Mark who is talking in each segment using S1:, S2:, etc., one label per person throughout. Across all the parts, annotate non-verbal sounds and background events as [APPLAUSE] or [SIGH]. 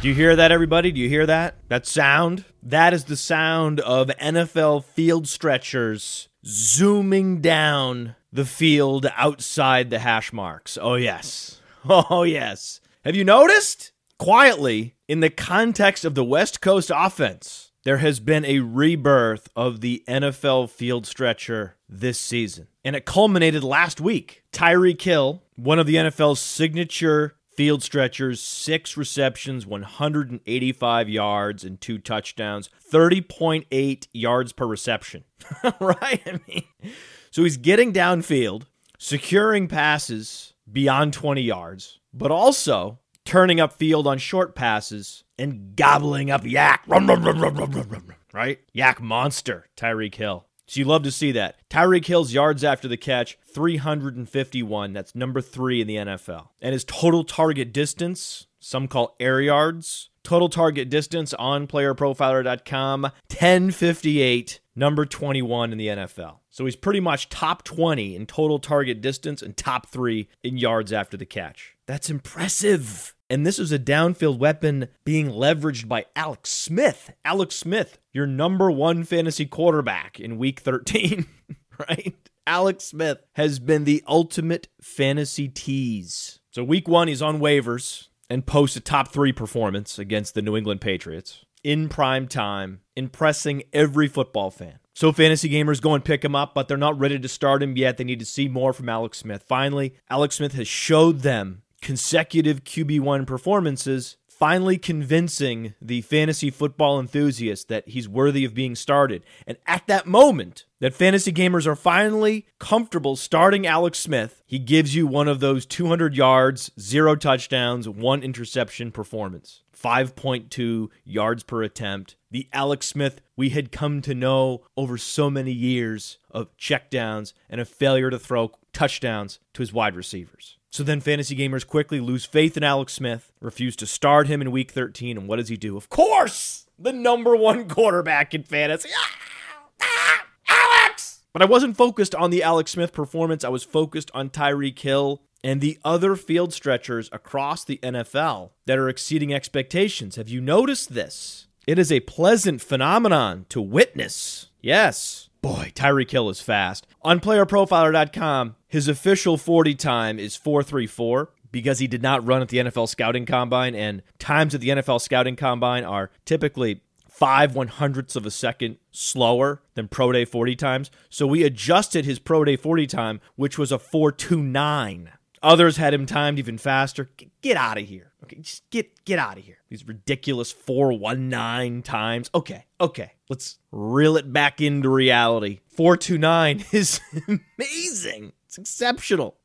S1: Do you hear that, everybody? Do you hear that? That sound? That is the sound of NFL field stretchers zooming down the field outside the hash marks. Oh, yes. [LAUGHS] Oh, yes. Have you noticed? Quietly, in the context of the West Coast offense, there has been a rebirth of the NFL field stretcher this season. And it culminated last week. Tyreek Hill, one of the NFL's signature field stretchers, six receptions, 185 yards, and two touchdowns, 30.8 yards per reception. [LAUGHS] right? I mean, so he's getting downfield, securing passes beyond 20 yards, but also turning up field on short passes and gobbling up YAC. Right? YAC monster, Tyreek Hill. So you love to see that. Tyreek Hill's yards after the catch, 351. That's number three in the NFL. And his total target distance, some call air yards, total target distance on playerprofiler.com, 1058, number 21 in the NFL. So he's pretty much top 20 in total target distance and top three in yards after the catch. That's impressive. And this is a downfield weapon being leveraged by Alex Smith. Alex Smith, your number one fantasy quarterback in week 13, [LAUGHS] right? Alex Smith has been the ultimate fantasy tease. So, week one, he's on waivers and posts a top three performance against the New England Patriots in prime time, impressing every football fan. So fantasy gamers go and pick him up, but they're not ready to start him yet. They need to see more from Alex Smith. Finally, Alex Smith has showed them consecutive QB1 performances, finally convincing the fantasy football enthusiast that he's worthy of being started. And at that moment, that fantasy gamers are finally comfortable starting Alex Smith, he gives you one of those 200 yards, zero touchdowns, one interception performance. 5.2 yards per attempt. The Alex Smith we had come to know over so many years of checkdowns and a failure to throw touchdowns to his wide receivers. So then fantasy gamers quickly lose faith in Alex Smith, refuse to start him in week 13, and what does he do? Of course, the number one quarterback in fantasy. Ah, ah, Alex! But I wasn't focused on the Alex Smith performance. I was focused on Tyreek Hill and the other field stretchers across the NFL that are exceeding expectations. Have you noticed this? It is a pleasant phenomenon to witness. Yes. Boy, Tyreek Hill is fast. On playerprofiler.com, his official 40 time is 434 because he did not run at the NFL scouting combine, and times at the NFL scouting combine are typically five one hundredths of a second slower than Pro Day 40 times. So we adjusted his Pro Day 40 time, which was a 429. Others had him timed even faster. Get out of here. Okay, just get get out of here. These ridiculous 419 times. Okay, okay. Let's reel it back into reality. 429 [LAUGHS] is amazing. It's exceptional.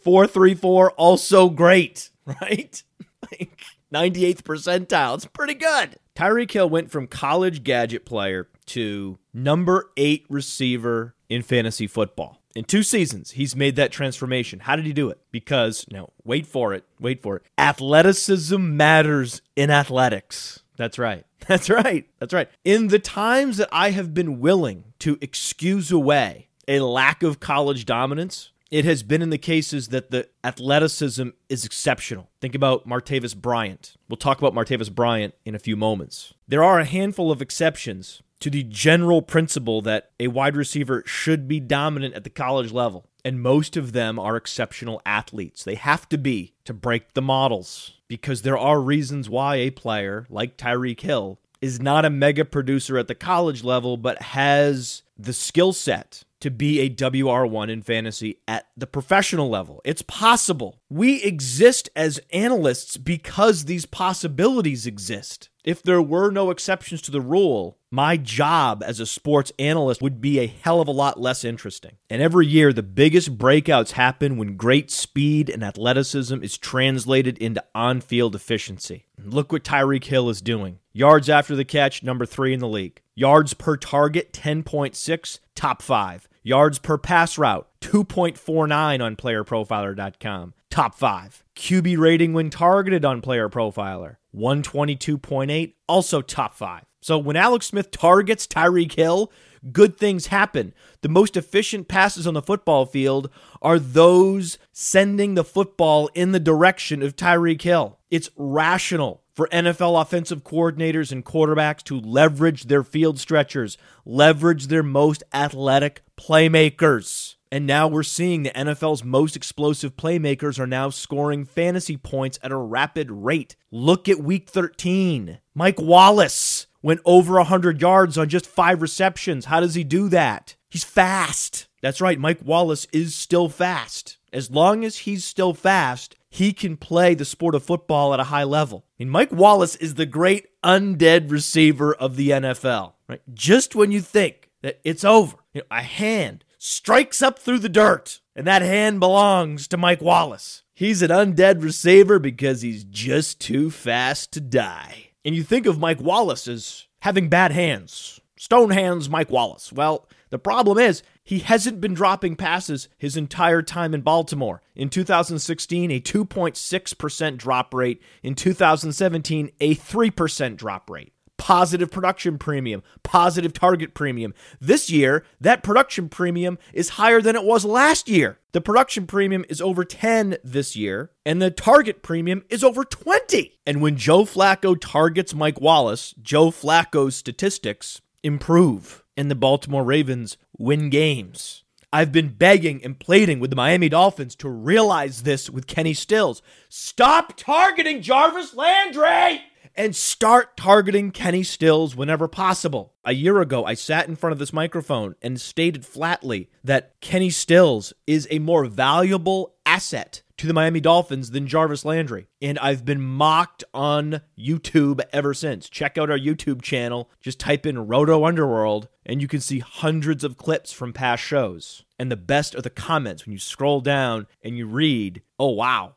S1: 434 also great, [LAUGHS] right? Like 98th percentile. It's pretty good. Tyreek Hill went from college gadget player to number 8 receiver in fantasy football. In two seasons, he's made that transformation. How did he do it? Because, now, wait for it, wait for it. Athleticism matters in athletics. That's right. [LAUGHS] That's right. That's right. In the times that I have been willing to excuse away a lack of college dominance, it has been in the cases that the athleticism is exceptional. Think about Martavis Bryant. We'll talk about Martavis Bryant in a few moments. There are a handful of exceptions to the general principle that a wide receiver should be dominant at the college level. And most of them are exceptional athletes. They have to be to break the models because there are reasons why a player like Tyreek Hill is not a mega producer at the college level, but has the skill set to be a WR1 in fantasy at the professional level. It's possible. We exist as analysts because these possibilities exist. If there were no exceptions to the rule, my job as a sports analyst would be a hell of a lot less interesting. And every year, the biggest breakouts happen when great speed and athleticism is translated into on field efficiency. Look what Tyreek Hill is doing. Yards after the catch, number three in the league. Yards per target, 10.6, top five. Yards per pass route, 2.49 on playerprofiler.com, top five. QB rating when targeted on Player Profiler, 122.8, also top five. So when Alex Smith targets Tyreek Hill, good things happen. The most efficient passes on the football field are those sending the football in the direction of Tyreek Hill. It's rational for NFL offensive coordinators and quarterbacks to leverage their field stretchers, leverage their most athletic playmakers. And now we're seeing the NFL's most explosive playmakers are now scoring fantasy points at a rapid rate. Look at week 13. Mike Wallace went over 100 yards on just five receptions. How does he do that? He's fast. That's right, Mike Wallace is still fast. As long as he's still fast, he can play the sport of football at a high level. I mean, Mike Wallace is the great undead receiver of the NFL, right? Just when you think that it's over, you know, a hand strikes up through the dirt, and that hand belongs to Mike Wallace. He's an undead receiver because he's just too fast to die. And you think of Mike Wallace as having bad hands. Stone hands, Mike Wallace. Well, the problem is he hasn't been dropping passes his entire time in Baltimore. In 2016, a 2.6% drop rate. In 2017, a 3% drop rate positive production premium, positive target premium. This year, that production premium is higher than it was last year. The production premium is over 10 this year, and the target premium is over 20. And when Joe Flacco targets Mike Wallace, Joe Flacco's statistics improve, and the Baltimore Ravens win games. I've been begging and pleading with the Miami Dolphins to realize this with Kenny Stills. Stop targeting Jarvis Landry! And start targeting Kenny Stills whenever possible. A year ago, I sat in front of this microphone and stated flatly that Kenny Stills is a more valuable asset to the Miami Dolphins than Jarvis Landry. And I've been mocked on YouTube ever since. Check out our YouTube channel. Just type in Roto Underworld and you can see hundreds of clips from past shows. And the best are the comments when you scroll down and you read, oh, wow.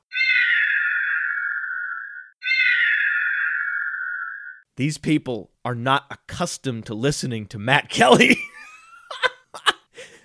S1: These people are not accustomed to listening to Matt [LAUGHS] Kelly.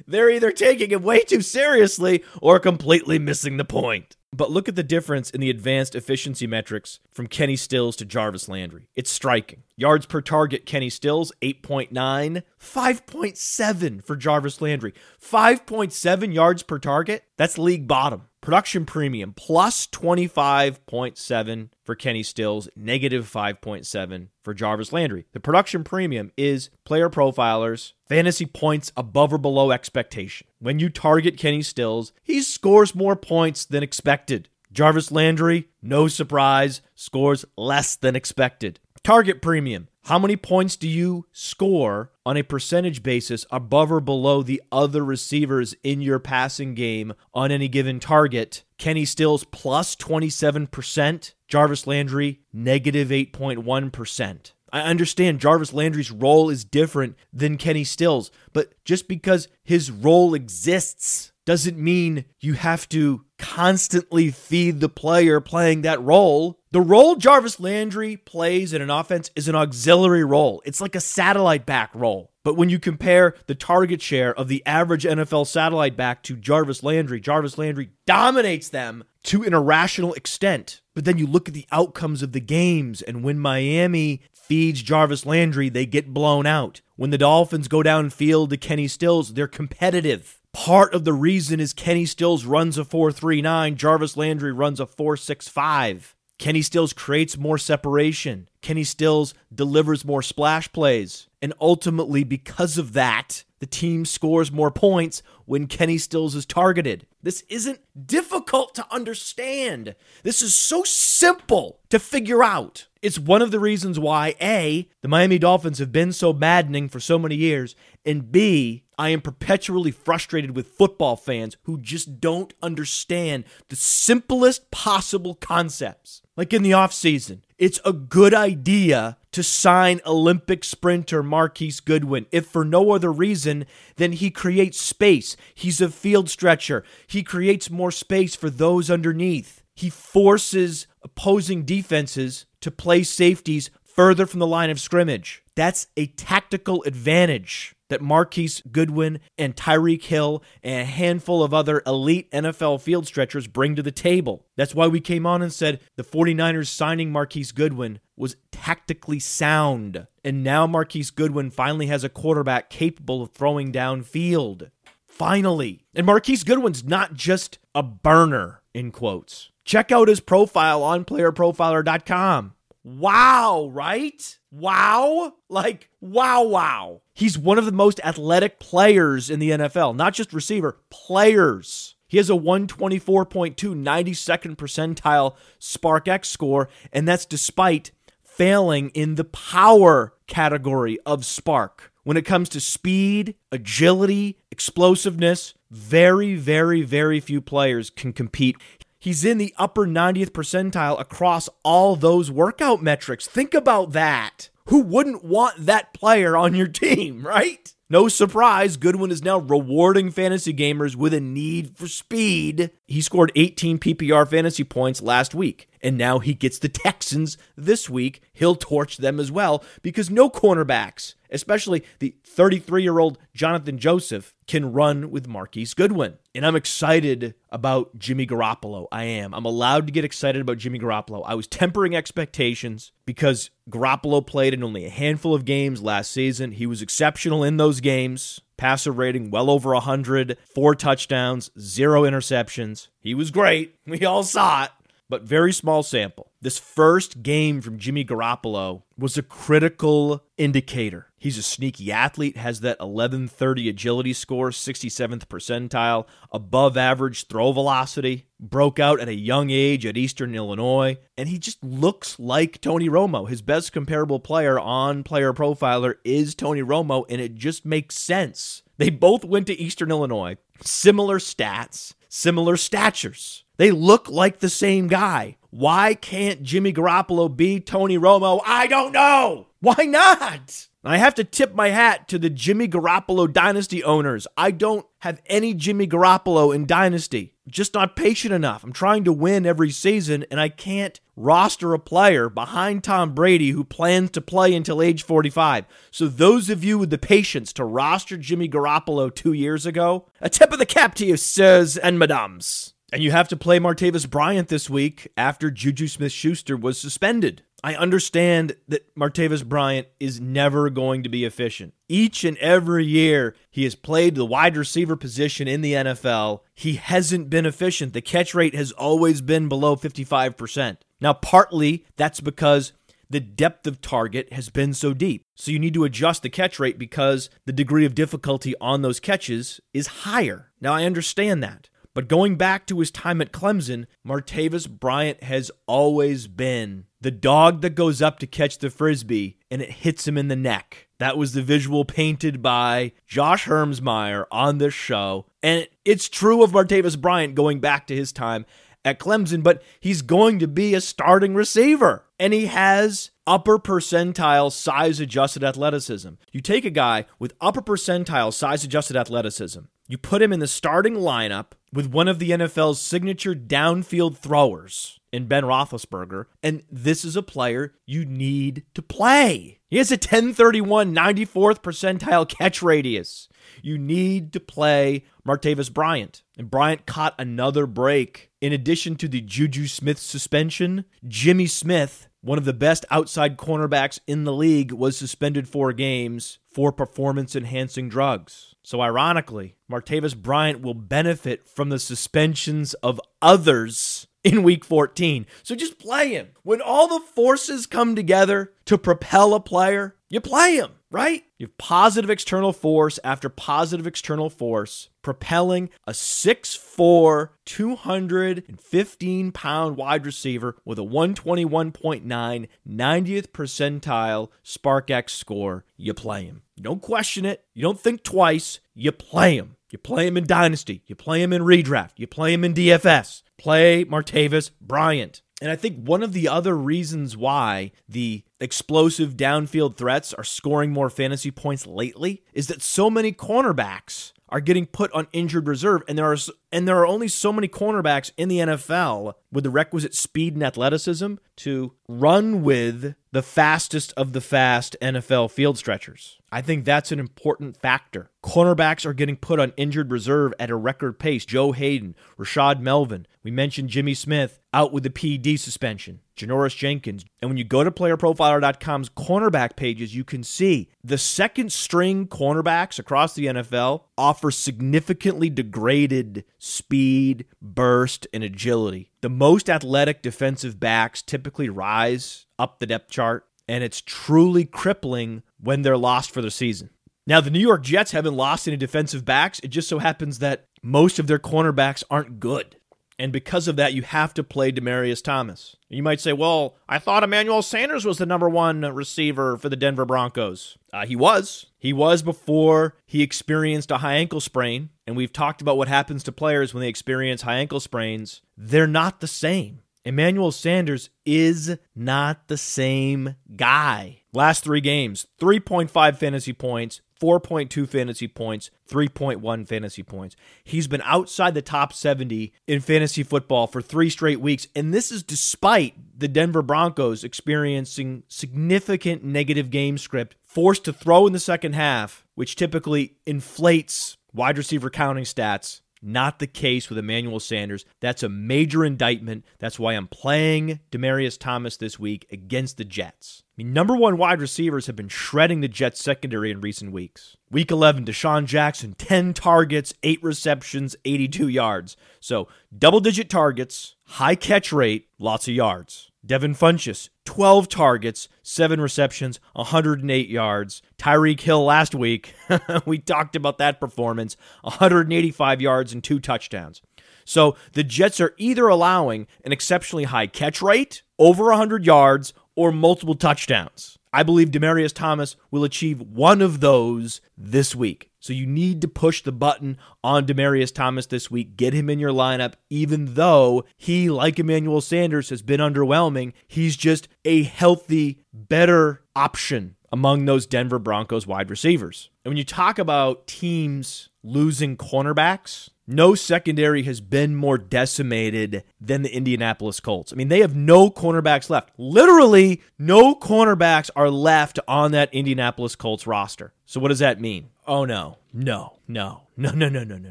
S1: They're either taking it way too seriously or completely missing the point. But look at the difference in the advanced efficiency metrics from Kenny Stills to Jarvis Landry. It's striking. Yards per target, Kenny Stills, 8.9, 5.7 for Jarvis Landry. 5.7 yards per target, that's league bottom. Production premium plus 25.7 for Kenny Stills, negative 5.7 for Jarvis Landry. The production premium is player profilers, fantasy points above or below expectation. When you target Kenny Stills, he scores more points than expected. Jarvis Landry, no surprise, scores less than expected. Target premium how many points do you score on a percentage basis above or below the other receivers in your passing game on any given target? Kenny Stills plus 27%, Jarvis Landry negative 8.1. I understand Jarvis Landry's role is different than Kenny Stills, but just because his role exists doesn't mean you have to constantly feed the player playing that role. The role Jarvis Landry plays in an offense is an auxiliary role. It's like a satellite back role. But when you compare the target share of the average NFL satellite back to Jarvis Landry, Jarvis Landry dominates them to an irrational extent. But then you look at the outcomes of the games, and when Miami feeds Jarvis Landry, they get blown out. When the Dolphins go downfield to Kenny Stills, they're competitive. Part of the reason is Kenny Stills runs a 4.39, Jarvis Landry runs a 4.65. Kenny Stills creates more separation. Kenny Stills delivers more splash plays. And ultimately, because of that, the team scores more points when Kenny Stills is targeted. This isn't difficult to understand. This is so simple to figure out. It's one of the reasons why A, the Miami Dolphins have been so maddening for so many years, and B, I am perpetually frustrated with football fans who just don't understand the simplest possible concepts. Like in the offseason, it's a good idea to sign Olympic sprinter Marquise Goodwin, if for no other reason than he creates space. He's a field stretcher, he creates more space for those underneath. He forces opposing defenses to play safeties further from the line of scrimmage. That's a tactical advantage that Marquise Goodwin and Tyreek Hill and a handful of other elite NFL field stretchers bring to the table. That's why we came on and said the 49ers signing Marquise Goodwin was tactically sound. And now Marquise Goodwin finally has a quarterback capable of throwing downfield. Finally. And Marquise Goodwin's not just a burner, in quotes. Check out his profile on playerprofiler.com. Wow, right? Wow. Like, wow, wow. He's one of the most athletic players in the NFL, not just receiver, players. He has a 124.2 92nd percentile SPARQ-x score, and that's despite failing in the power category of SPARQ. When it comes to speed, agility, explosiveness, very, very, very few players can compete. He's in the upper 90th percentile across all those workout metrics. Think about that. Who wouldn't want that player on your team, right? No surprise, Goodwin is now rewarding fantasy gamers with a need for speed. He scored 18 PPR fantasy points last week, and now he gets the Texans this week. He'll torch them as well because no cornerbacks, especially the 33 year old Jonathan Joseph, can run with Marquise Goodwin. And I'm excited about Jimmy Garoppolo. I am. I'm allowed to get excited about Jimmy Garoppolo. I was tempering expectations because Garoppolo played in only a handful of games last season. He was exceptional in those games. Passer rating well over 100, four touchdowns, zero interceptions. He was great. [LAUGHS] We all saw it but very small sample. This first game from Jimmy Garoppolo was a critical indicator. He's a sneaky athlete, has that 1130 agility score, 67th percentile, above average throw velocity, broke out at a young age at Eastern Illinois, and he just looks like Tony Romo. His best comparable player on Player Profiler is Tony Romo, and it just makes sense. They both went to Eastern Illinois, similar stats, similar statures. They look like the same guy. Why can't Jimmy Garoppolo be Tony Romo? I don't know. Why not? I have to tip my hat to the Jimmy Garoppolo dynasty owners. I don't have any Jimmy Garoppolo in dynasty. Just not patient enough. I'm trying to win every season, and I can't roster a player behind Tom Brady who plans to play until age 45. So, those of you with the patience to roster Jimmy Garoppolo two years ago, a tip of the cap to you, sirs and madams. And you have to play Martavis Bryant this week after Juju Smith Schuster was suspended. I understand that Martavis Bryant is never going to be efficient. Each and every year he has played the wide receiver position in the NFL, he hasn't been efficient. The catch rate has always been below 55%. Now, partly that's because the depth of target has been so deep. So you need to adjust the catch rate because the degree of difficulty on those catches is higher. Now, I understand that. But going back to his time at Clemson, Martavis Bryant has always been the dog that goes up to catch the frisbee and it hits him in the neck. That was the visual painted by Josh Hermsmeyer on this show. And it's true of Martavis Bryant going back to his time at Clemson, but he's going to be a starting receiver. And he has upper percentile size adjusted athleticism. You take a guy with upper percentile size adjusted athleticism, you put him in the starting lineup with one of the NFL's signature downfield throwers in Ben Roethlisberger, and this is a player you need to play. He has a 1031 94th percentile catch radius. You need to play Martavis Bryant. And Bryant caught another break. In addition to the Juju Smith suspension, Jimmy Smith, one of the best outside cornerbacks in the league, was suspended four games for performance enhancing drugs. So, ironically, Martavis Bryant will benefit from the suspensions of others in week 14. So just play him. When all the forces come together to propel a player, you play him, right? You have positive external force after positive external force propelling a 6'4, 215 pound wide receiver with a 121.9 90th percentile SPARQ-x score. You play him. You don't question it. You don't think twice. You play him. You play him in Dynasty. You play him in Redraft. You play him in DFS. Play Martavis Bryant. And I think one of the other reasons why the explosive downfield threats are scoring more fantasy points lately is that so many cornerbacks are getting put on injured reserve, and there are And there are only so many cornerbacks in the NFL with the requisite speed and athleticism to run with the fastest of the fast NFL field stretchers. I think that's an important factor. Cornerbacks are getting put on injured reserve at a record pace. Joe Haden, Rashaan Melvin. We mentioned Jimmy Smith out with the PD suspension. Janoris Jenkins. And when you go to playerprofiler.com's cornerback pages, you can see the second string cornerbacks across the NFL offer significantly degraded speed, burst, and agility. The most athletic defensive backs typically rise up the depth chart, and it's truly crippling when they're lost for the season. Now, the New York Jets haven't lost any defensive backs. It just so happens that most of their cornerbacks aren't good. And because of that, you have to play Demaryius Thomas. You might say, well, I thought Emmanuel Sanders was the number one receiver for the Denver Broncos. Uh, he was. He was before he experienced a high ankle sprain. And we've talked about what happens to players when they experience high ankle sprains. They're not the same. Emmanuel Sanders is not the same guy. Last three games 3.5 fantasy points, 4.2 fantasy points, 3.1 fantasy points. He's been outside the top 70 in fantasy football for three straight weeks, and this is despite the Denver Broncos experiencing significant negative game script, forced to throw in the second half, which typically inflates wide receiver counting stats not the case with Emmanuel Sanders. That's a major indictment. That's why I'm playing Demaryius Thomas this week against the Jets. I mean, number one wide receivers have been shredding the Jets secondary in recent weeks. Week 11, DeSean Jackson, 10 targets, 8 receptions, 82 yards. So double digit targets, high catch rate, lots of yards. Devin Funchess, 12 targets, 7 receptions, 108 yards. Tyreek Hill last week, [LAUGHS] we talked about that performance, 185 yards and 2 touchdowns. So the Jets are either allowing an exceptionally high catch rate, over 100 yards, or multiple touchdowns. I believe Demaryius Thomas will achieve one of those this week. So you need to push the button on Demaryius Thomas this week. Get him in your lineup, even though he, like Emmanuel Sanders, has been underwhelming. He's just a healthy, better option among those Denver Broncos wide receivers. And when you talk about teams losing cornerbacks, no secondary has been more decimated than the Indianapolis Colts. I mean, they have no cornerbacks left. Literally, no cornerbacks are left on that Indianapolis Colts roster. So, what does that mean? Oh, no, no, no, no, no, no, no, no,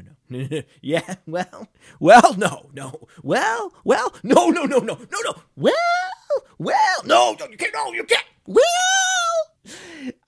S1: no. [LAUGHS] yeah, well, well, no, no, well, well, no, no, no, no, no, no, well, well, no, you can't, no, you can't, well.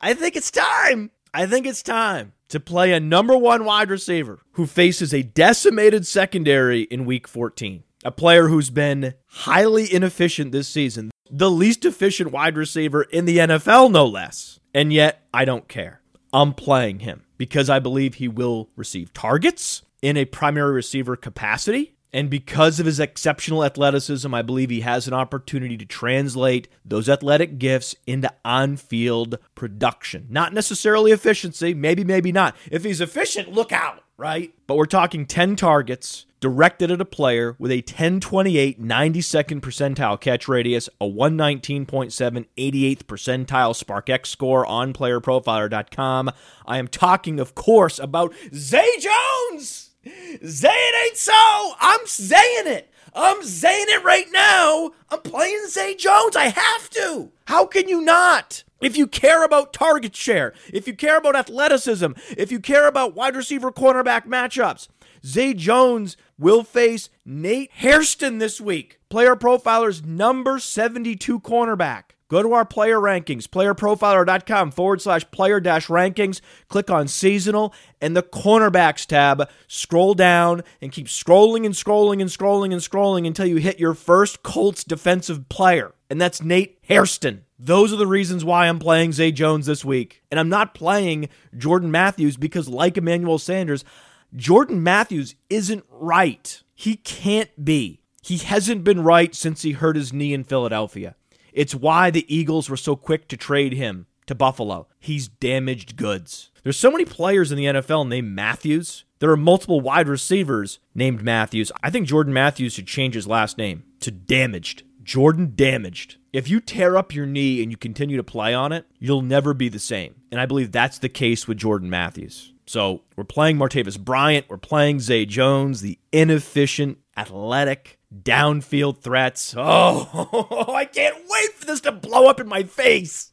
S1: I think it's time. I think it's time to play a number one wide receiver who faces a decimated secondary in week 14. A player who's been highly inefficient this season, the least efficient wide receiver in the NFL, no less. And yet, I don't care. I'm playing him because I believe he will receive targets in a primary receiver capacity. And because of his exceptional athleticism, I believe he has an opportunity to translate those athletic gifts into on field production. Not necessarily efficiency, maybe, maybe not. If he's efficient, look out, right? But we're talking 10 targets directed at a player with a 1028 92nd percentile catch radius, a 119.7 88th percentile SPARQ-x score on playerprofiler.com. I am talking, of course, about Zay Jones! Say it ain't so. I'm saying it. I'm saying it right now. I'm playing Zay Jones. I have to. How can you not? If you care about target share, if you care about athleticism, if you care about wide receiver cornerback matchups, Zay Jones will face Nate Hairston this week, player profiler's number 72 cornerback. Go to our player rankings, playerprofiler.com forward slash player dash rankings. Click on seasonal and the cornerbacks tab. Scroll down and keep scrolling and scrolling and scrolling and scrolling until you hit your first Colts defensive player. And that's Nate Hairston. Those are the reasons why I'm playing Zay Jones this week. And I'm not playing Jordan Matthews because, like Emmanuel Sanders, Jordan Matthews isn't right. He can't be. He hasn't been right since he hurt his knee in Philadelphia. It's why the Eagles were so quick to trade him to Buffalo. He's damaged goods. There's so many players in the NFL named Matthews. There are multiple wide receivers named Matthews. I think Jordan Matthews should change his last name to Damaged. Jordan Damaged. If you tear up your knee and you continue to play on it, you'll never be the same. And I believe that's the case with Jordan Matthews. So we're playing Martavis Bryant, we're playing Zay Jones, the inefficient, athletic, downfield threats. [LAUGHS] Oh, [LAUGHS] I can't wait for this to blow up in my face.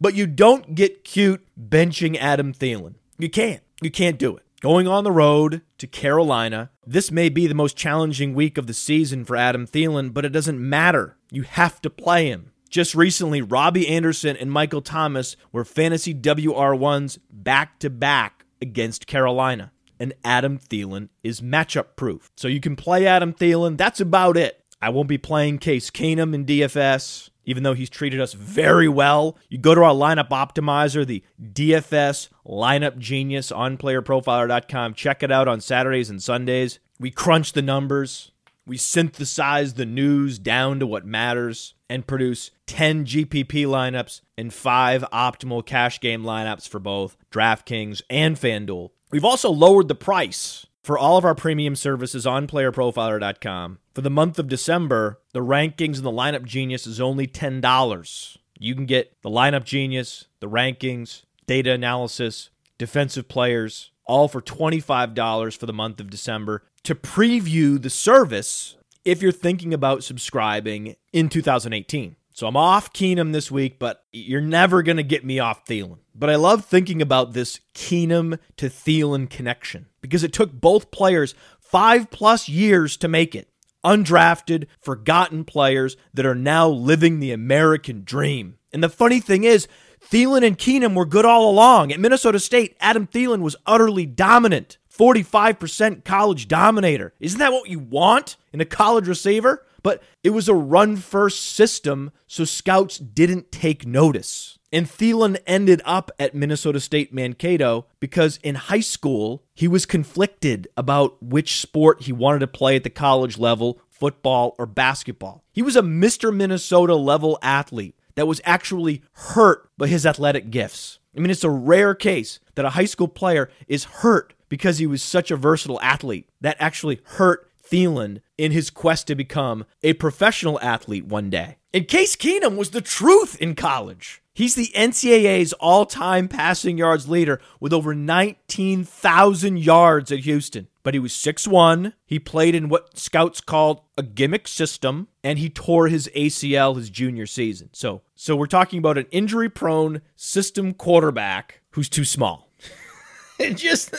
S1: But you don't get cute benching Adam Thielen. You can't. You can't do it. Going on the road to Carolina, this may be the most challenging week of the season for Adam Thielen, but it doesn't matter. You have to play him. Just recently, Robbie Anderson and Michael Thomas were fantasy WR1s back to back against Carolina. And Adam Thielen is matchup proof. So you can play Adam Thielen. That's about it. I won't be playing Case Keenum in DFS even though he's treated us very well. You go to our lineup optimizer, the DFS lineup genius on playerprofiler.com. Check it out on Saturdays and Sundays. We crunch the numbers, we synthesize the news down to what matters, and produce 10 GPP lineups and five optimal cash game lineups for both DraftKings and FanDuel. We've also lowered the price for all of our premium services on playerprofiler.com. For the month of December, the rankings and the lineup genius is only $10. You can get the lineup genius, the rankings, data analysis, defensive players, all for $25 for the month of December to preview the service if you're thinking about subscribing in 2018. So I'm off Keenum this week, but you're never going to get me off Thielen. But I love thinking about this Keenum to Thielen connection because it took both players five plus years to make it. Undrafted, forgotten players that are now living the American dream. And the funny thing is, Thielen and Keenum were good all along. At Minnesota State, Adam Thielen was utterly dominant. 45% college dominator. Isn't that what you want in a college receiver? But it was a run first system, so scouts didn't take notice. And Thielen ended up at Minnesota State Mankato because in high school, he was conflicted about which sport he wanted to play at the college level football or basketball. He was a Mr. Minnesota level athlete that was actually hurt by his athletic gifts. I mean, it's a rare case that a high school player is hurt because he was such a versatile athlete. That actually hurt Thielen in his quest to become a professional athlete one day. And Case Keenum was the truth in college. He's the NCAA's all time passing yards leader with over 19,000 yards at Houston. But he was 6'1. He played in what scouts called a gimmick system, and he tore his ACL his junior season. So, so we're talking about an injury prone system quarterback who's too small. [LAUGHS] just,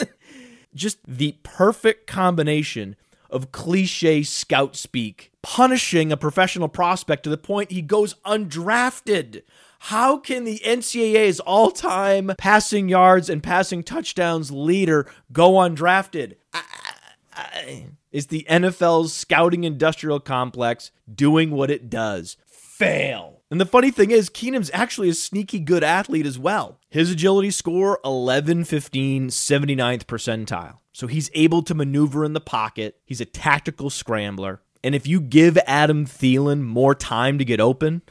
S1: just the perfect combination of cliche scout speak, punishing a professional prospect to the point he goes undrafted. How can the NCAA's all time passing yards and passing touchdowns leader go undrafted? I, I, is the NFL's scouting industrial complex doing what it does? Fail. And the funny thing is, Keenum's actually a sneaky good athlete as well. His agility score 11 15, 79th percentile. So he's able to maneuver in the pocket. He's a tactical scrambler. And if you give Adam Thielen more time to get open,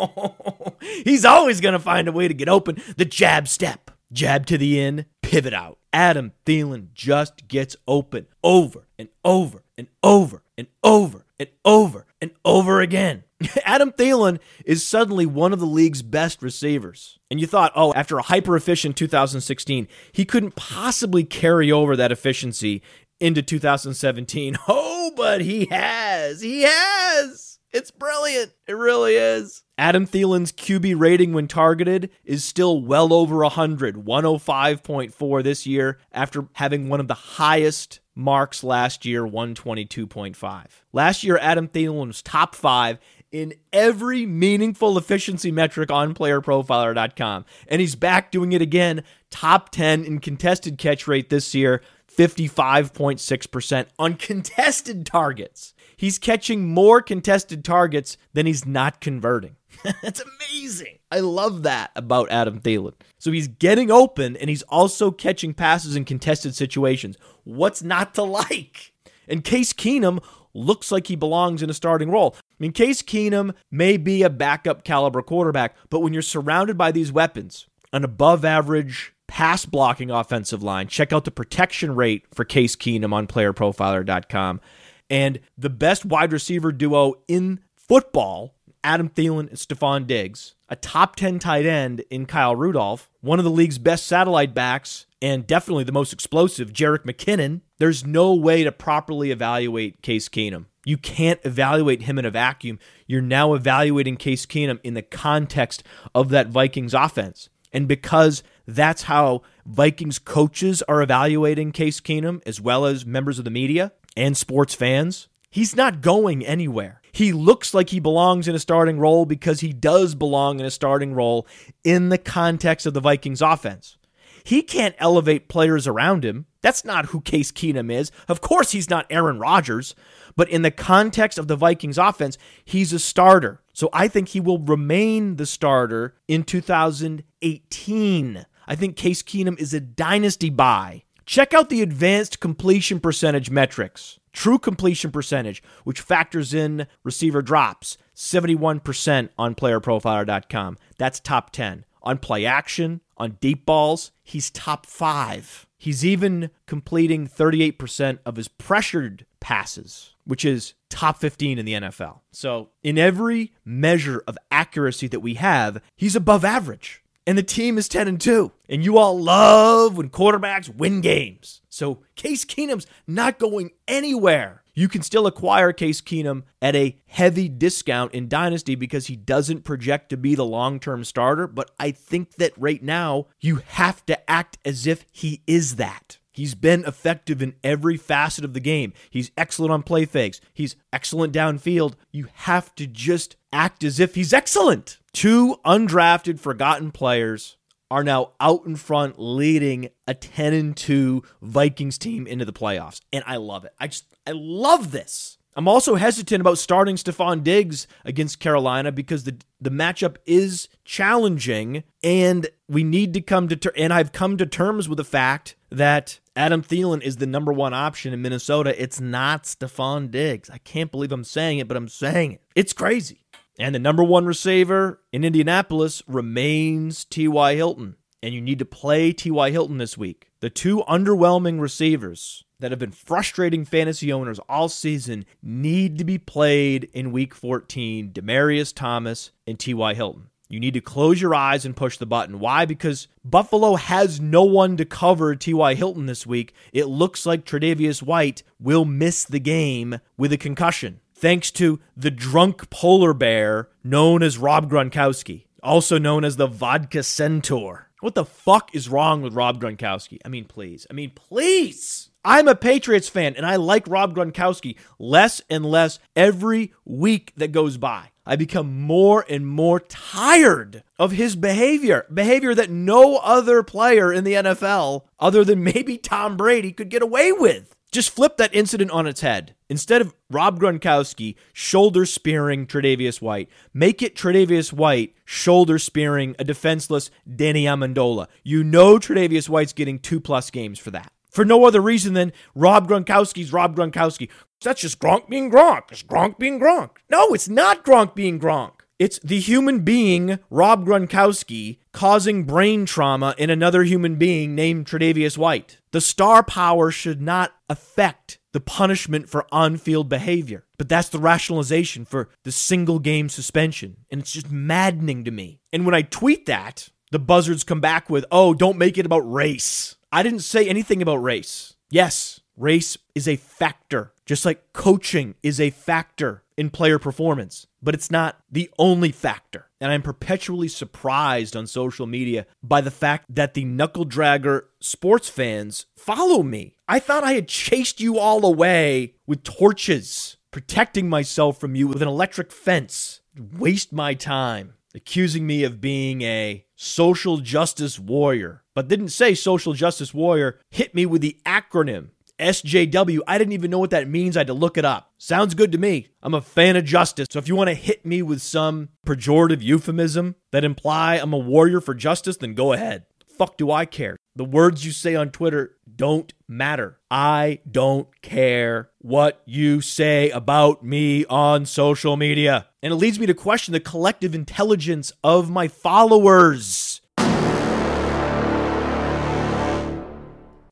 S1: [LAUGHS] he's always going to find a way to get open. The jab step, jab to the in, pivot out. Adam Thielen just gets open over and over and over and over and over and over again. [LAUGHS] Adam Thielen is suddenly one of the league's best receivers. And you thought, oh, after a hyper efficient 2016, he couldn't possibly carry over that efficiency into 2017. [LAUGHS] Oh, but he has. He has. It's brilliant. It really is. Adam Thielen's QB rating when targeted is still well over 100, 105.4 this year after having one of the highest marks last year, 122.5. Last year, Adam Thielen was top five in every meaningful efficiency metric on playerprofiler.com. And he's back doing it again, top 10 in contested catch rate this year, 55.6% on contested targets. He's catching more contested targets than he's not converting. [LAUGHS] That's amazing. I love that about Adam Thielen. So he's getting open and he's also catching passes in contested situations. What's not to like? And Case Keenum looks like he belongs in a starting role. I mean, Case Keenum may be a backup caliber quarterback, but when you're surrounded by these weapons, an above average pass blocking offensive line, check out the protection rate for Case Keenum on playerprofiler.com. And the best wide receiver duo in football Adam Thielen and Stefon Diggs, a top 10 tight end in Kyle Rudolph, one of the league's best satellite backs, and definitely the most explosive, Jerick McKinnon, there's no way to properly evaluate Case Keenum. You can't evaluate him in a vacuum. You're now evaluating Case Keenum in the context of that Vikings offense. And because that's how Vikings coaches are evaluating Case Keenum, as well as members of the media and sports fans, he's not going anywhere. He looks like he belongs in a starting role because he does belong in a starting role in the context of the Vikings offense. He can't elevate players around him. That's not who Case Keenum is. Of course, he's not Aaron Rodgers, but in the context of the Vikings offense, he's a starter. So I think he will remain the starter in 2018. I think Case Keenum is a dynasty buy. Check out the advanced completion percentage metrics. True completion percentage, which factors in receiver drops, 71% on playerprofiler.com. That's top 10. On play action, on deep balls, he's top five. He's even completing 38% of his pressured passes, which is top 15 in the NFL. So, in every measure of accuracy that we have, he's above average. And the team is 10 and 2. And you all love when quarterbacks win games. So, Case Keenum's not going anywhere. You can still acquire Case Keenum at a heavy discount in Dynasty because he doesn't project to be the long term starter. But I think that right now, you have to act as if he is that. He's been effective in every facet of the game. He's excellent on play fakes. He's excellent downfield. You have to just act as if he's excellent. Two undrafted, forgotten players are now out in front leading a 10 and 2 Vikings team into the playoffs. And I love it. I just I love this. I'm also hesitant about starting Stefon Diggs against Carolina because the the matchup is challenging and we need to come to ter- and I've come to terms with the fact that Adam Thielen is the number one option in Minnesota. It's not Stefon Diggs. I can't believe I'm saying it, but I'm saying it. It's crazy. And the number one receiver in Indianapolis remains T.Y. Hilton. And you need to play T.Y. Hilton this week. The two underwhelming receivers that have been frustrating fantasy owners all season need to be played in week 14 Demaryius Thomas and T.Y. Hilton. You need to close your eyes and push the button. Why? Because Buffalo has no one to cover T.Y. Hilton this week. It looks like Tre'Davious White will miss the game with a concussion, thanks to the drunk polar bear known as Rob Gronkowski, also known as the Vodka Centaur. What the fuck is wrong with Rob Gronkowski? I mean, please. I mean, please. I'm a Patriots fan and I like Rob Gronkowski less and less every week that goes by. I become more and more tired of his behavior, behavior that no other player in the NFL, other than maybe Tom Brady, could get away with. Just flip that incident on its head. Instead of Rob Gronkowski shoulder spearing Tre'Davious White, make it Tre'Davious White shoulder spearing a defenseless Danny Amendola. You know Tre'Davious White's getting two plus games for that for no other reason than Rob Gronkowski's Rob Gronkowski. That's just Gronk being Gronk. It's Gronk being Gronk. No, it's not Gronk being Gronk. It's the human being, Rob Gronkowski, causing brain trauma in another human being named Tre'Davious White. The star power should not affect the punishment for on field behavior. But that's the rationalization for the single game suspension. And it's just maddening to me. And when I tweet that, the buzzards come back with, oh, don't make it about race. I didn't say anything about race. Yes, race is a factor, just like coaching is a factor in player performance, but it's not the only factor. And I'm perpetually surprised on social media by the fact that the knuckle dragger sports fans follow me. I thought I had chased you all away with torches, protecting myself from you with an electric fence. Waste my time accusing me of being a social justice warrior, but didn't say social justice warrior, hit me with the acronym SJW. I didn't even know what that means. I had to look it up. Sounds good to me. I'm a fan of justice. So if you want to hit me with some pejorative euphemism that imply I'm a warrior for justice, then go ahead. Fuck do I care? The words you say on Twitter don't matter. I don't care what you say about me on social media. And it leads me to question the collective intelligence of my followers.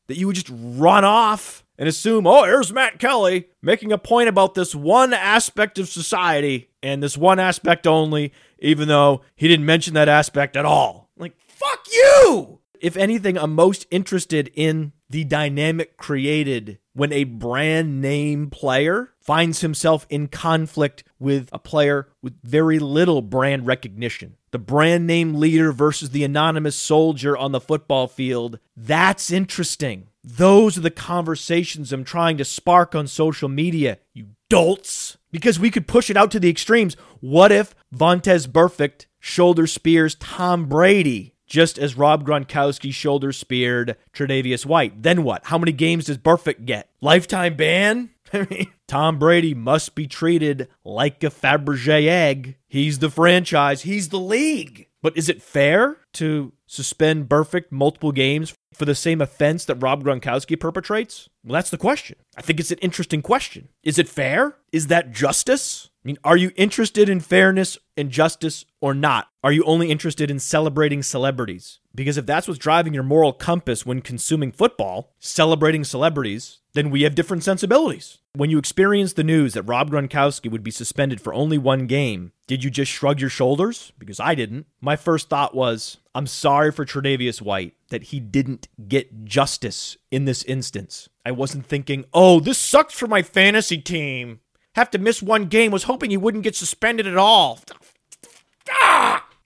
S1: That you would just run off and assume, oh, here's Matt Kelly making a point about this one aspect of society and this one aspect only, even though he didn't mention that aspect at all. Like, fuck you! If anything, I'm most interested in the dynamic created when a brand name player finds himself in conflict with a player with very little brand recognition. The brand name leader versus the anonymous soldier on the football field. That's interesting. Those are the conversations I'm trying to spark on social media, you dolts. Because we could push it out to the extremes. What if Vontaze Burfict shoulder spears Tom Brady just as Rob Gronkowski shoulder speared Tre'Davious White. Then what? How many games does Burfict get? Lifetime ban? [LAUGHS] I mean, Tom Brady must be treated like a Fabergé egg. He's the franchise, he's the league. But is it fair to suspend Burfict multiple games for the same offense that Rob Gronkowski perpetrates? Well, that's the question. I think it's an interesting question. Is it fair? Is that justice? I mean, are you interested in fairness and justice or not? Are you only interested in celebrating celebrities? Because if that's what's driving your moral compass when consuming football, celebrating celebrities, then we have different sensibilities. When you experienced the news that Rob Gronkowski would be suspended for only one game, did you just shrug your shoulders? Because I didn't. My first thought was, I'm sorry for Tre'Davious White that he didn't get justice in this instance. I wasn't thinking, oh, this sucks for my fantasy team. Have to miss one game. Was hoping he wouldn't get suspended at all.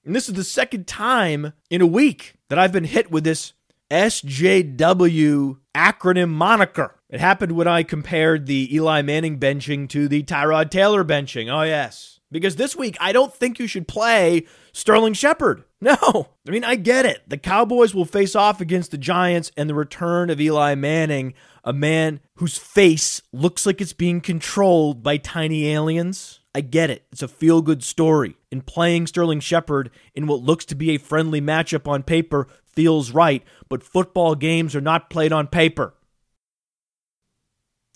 S1: And this is the second time in a week that I've been hit with this SJW acronym moniker. It happened when I compared the Eli Manning benching to the Tyrod Taylor benching. Oh, yes. Because this week, I don't think you should play Sterling Shepard. [LAUGHS] No. I mean, I get it. The Cowboys will face off against the Giants and the return of Eli Manning, a man whose face looks like it's being controlled by tiny aliens. I get it. It's a feel good story. And playing Sterling Shepard in what looks to be a friendly matchup on paper feels right, but football games are not played on paper.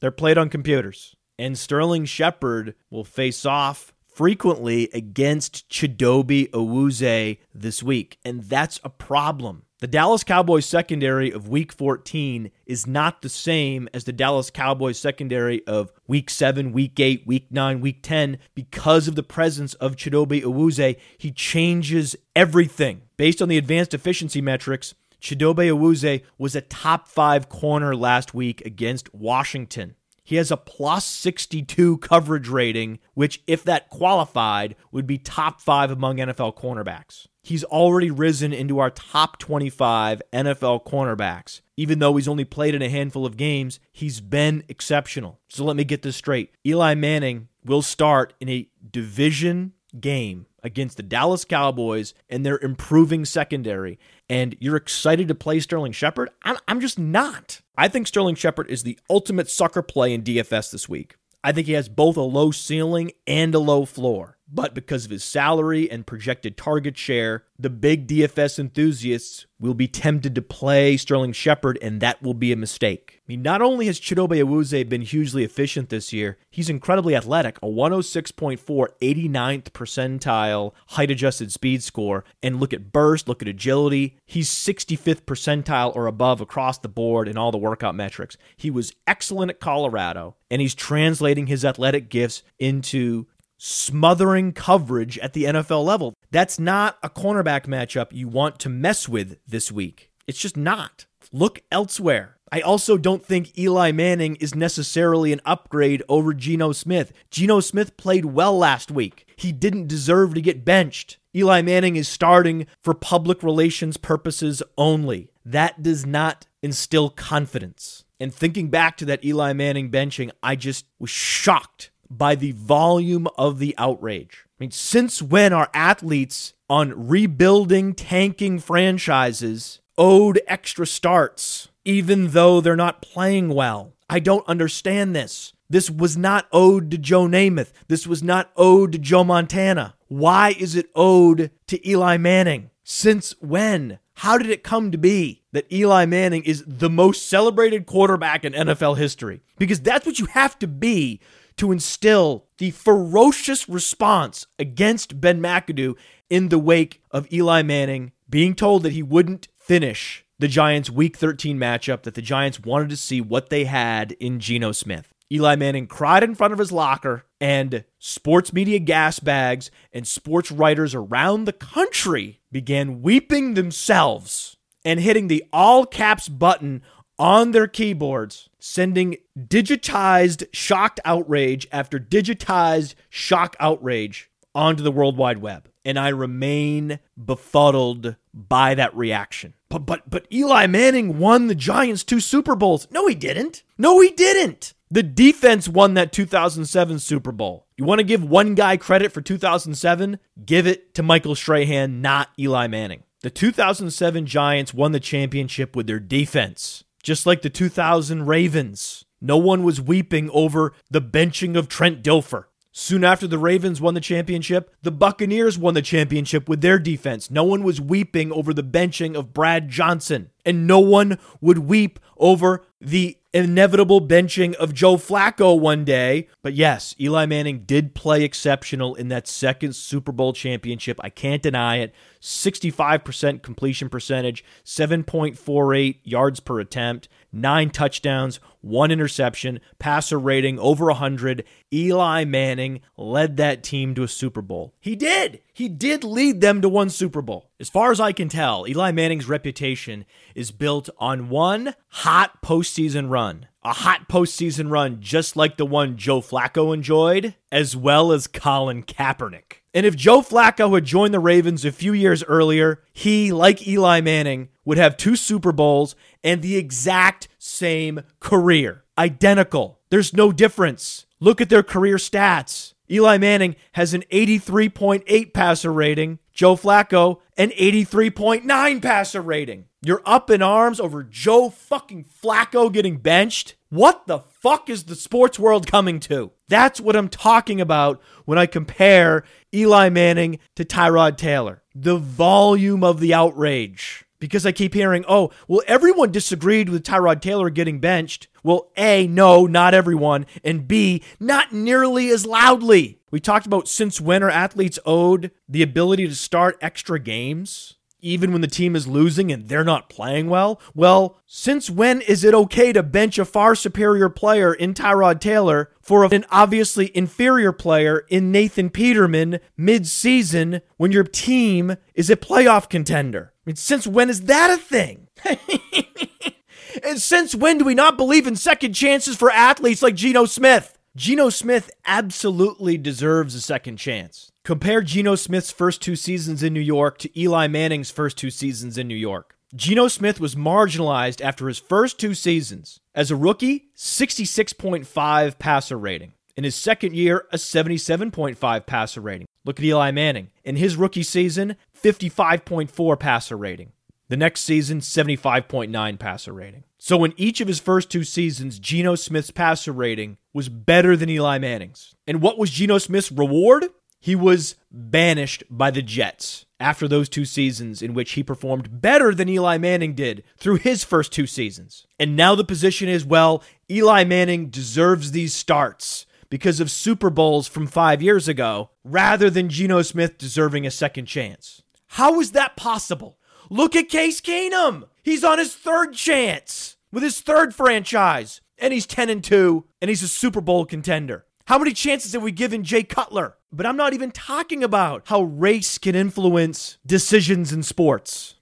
S1: They're played on computers. And Sterling Shepard will face off frequently against Chidobe Awuzie this week, and that's a problem. The Dallas Cowboys secondary of week 14 is not the same as the Dallas Cowboys secondary of week 7, week 8, week 9, week 10 because of the presence of Chidobe Awuzie. He changes everything. Based on the advanced efficiency metrics, Chidobe Awuzie was a top 5 corner last week against Washington. He has a plus 62 coverage rating, which, if that qualified, would be top five among NFL cornerbacks. He's already risen into our top 25 NFL cornerbacks. Even though he's only played in a handful of games, he's been exceptional. So let me get this straight Eli Manning will start in a division game against the Dallas Cowboys and their improving secondary, and you're excited to play Sterling Shepard? I'm, I'm just not. I think Sterling Shepard is the ultimate sucker play in DFS this week. I think he has both a low ceiling and a low floor. But because of his salary and projected target share, the big DFS enthusiasts will be tempted to play Sterling Shepard, and that will be a mistake. I mean, not only has Chidobe Awuzie been hugely efficient this year, he's incredibly athletic, a 106.4 89th percentile height adjusted speed score. And look at burst, look at agility. He's 65th percentile or above across the board in all the workout metrics. He was excellent at Colorado, and he's translating his athletic gifts into smothering coverage at the NFL level. That's not a cornerback matchup you want to mess with this week. It's just not. Look elsewhere. I also don't think Eli Manning is necessarily an upgrade over Geno Smith. Geno Smith played well last week. He didn't deserve to get benched. Eli Manning is starting for public relations purposes only. That does not instill confidence. And thinking back to that Eli Manning benching, I just was shocked by the volume of the outrage. I mean, since when are athletes on rebuilding, tanking franchises owed extra starts, even though they're not playing well? I don't understand this. This was not owed to Joe Namath. This was not owed to Joe Montana. Why is it owed to Eli Manning? Since when? How did it come to be that Eli Manning is the most celebrated quarterback in NFL history? Because that's what you have to be to instill the ferocious response against Ben McAdoo in the wake of Eli Manning being told that he wouldn't finish the Giants' week 13 matchup that the Giants wanted to see what they had in Geno Smith. Eli Manning cried in front of his locker, and sports media gas bags and sports writers around the country began weeping themselves and hitting the all caps button on their keyboards, sending digitized shocked outrage after digitized shock outrage onto the World Wide Web. And I remain befuddled by that reaction. But but but Eli Manning won the Giants two Super Bowls. No, he didn't. No, he didn't. The defense won that 2007 Super Bowl. You want to give one guy credit for 2007? Give it to Michael Strahan, not Eli Manning. The 2007 Giants won the championship with their defense, just like the 2000 Ravens. No one was weeping over the benching of Trent Dilfer. Soon after the Ravens won the championship, the Buccaneers won the championship with their defense. No one was weeping over the benching of Brad Johnson, and no one would weep over the inevitable benching of Joe Flacco one day. But yes, Eli Manning did play exceptional in that second Super Bowl championship. I can't deny it. 65% completion percentage, 7.48 yards per attempt, nine touchdowns, one interception, passer rating over 100. Eli Manning led that team to a Super Bowl. He did. He did lead them to one Super Bowl. As far as I can tell, Eli Manning's reputation is built on one hot postseason run. A hot postseason run just like the one Joe Flacco enjoyed, as well as Colin Kaepernick. And if Joe Flacco had joined the Ravens a few years earlier, he, like Eli Manning, would have two Super Bowls and the exact same career. Identical. There's no difference. Look at their career stats. Eli Manning has an 83.8 passer rating, Joe Flacco, an 83.9 passer rating. You're up in arms over Joe fucking Flacco getting benched? What the fuck is the sports world coming to? That's what I'm talking about when I compare Eli Manning to Tyrod Taylor. The volume of the outrage. Because I keep hearing, oh, well, everyone disagreed with Tyrod Taylor getting benched. Well, A, no, not everyone. And B, not nearly as loudly. We talked about since when are athletes owed the ability to start extra games? Even when the team is losing and they're not playing well? Well, since when is it okay to bench a far superior player in Tyrod Taylor for an obviously inferior player in Nathan Peterman mid-season when your team is a playoff contender? I mean, since when is that a thing? [LAUGHS] and since when do we not believe in second chances for athletes like Geno Smith? Geno Smith absolutely deserves a second chance. Compare Geno Smith's first two seasons in New York to Eli Manning's first two seasons in New York. Geno Smith was marginalized after his first two seasons. As a rookie, 66.5 passer rating. In his second year, a 77.5 passer rating. Look at Eli Manning. In his rookie season, 55.4 passer rating. The next season, 75.9 passer rating. So in each of his first two seasons, Geno Smith's passer rating was better than Eli Manning's. And what was Geno Smith's reward? He was banished by the Jets after those two seasons in which he performed better than Eli Manning did through his first two seasons. And now the position is well, Eli Manning deserves these starts because of Super Bowls from five years ago rather than Geno Smith deserving a second chance. How is that possible? Look at Case Keenum. He's on his third chance with his third franchise, and he's 10 and 2, and he's a Super Bowl contender. How many chances have we given Jay Cutler? But I'm not even talking about how race can influence decisions in sports.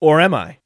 S1: Or am I?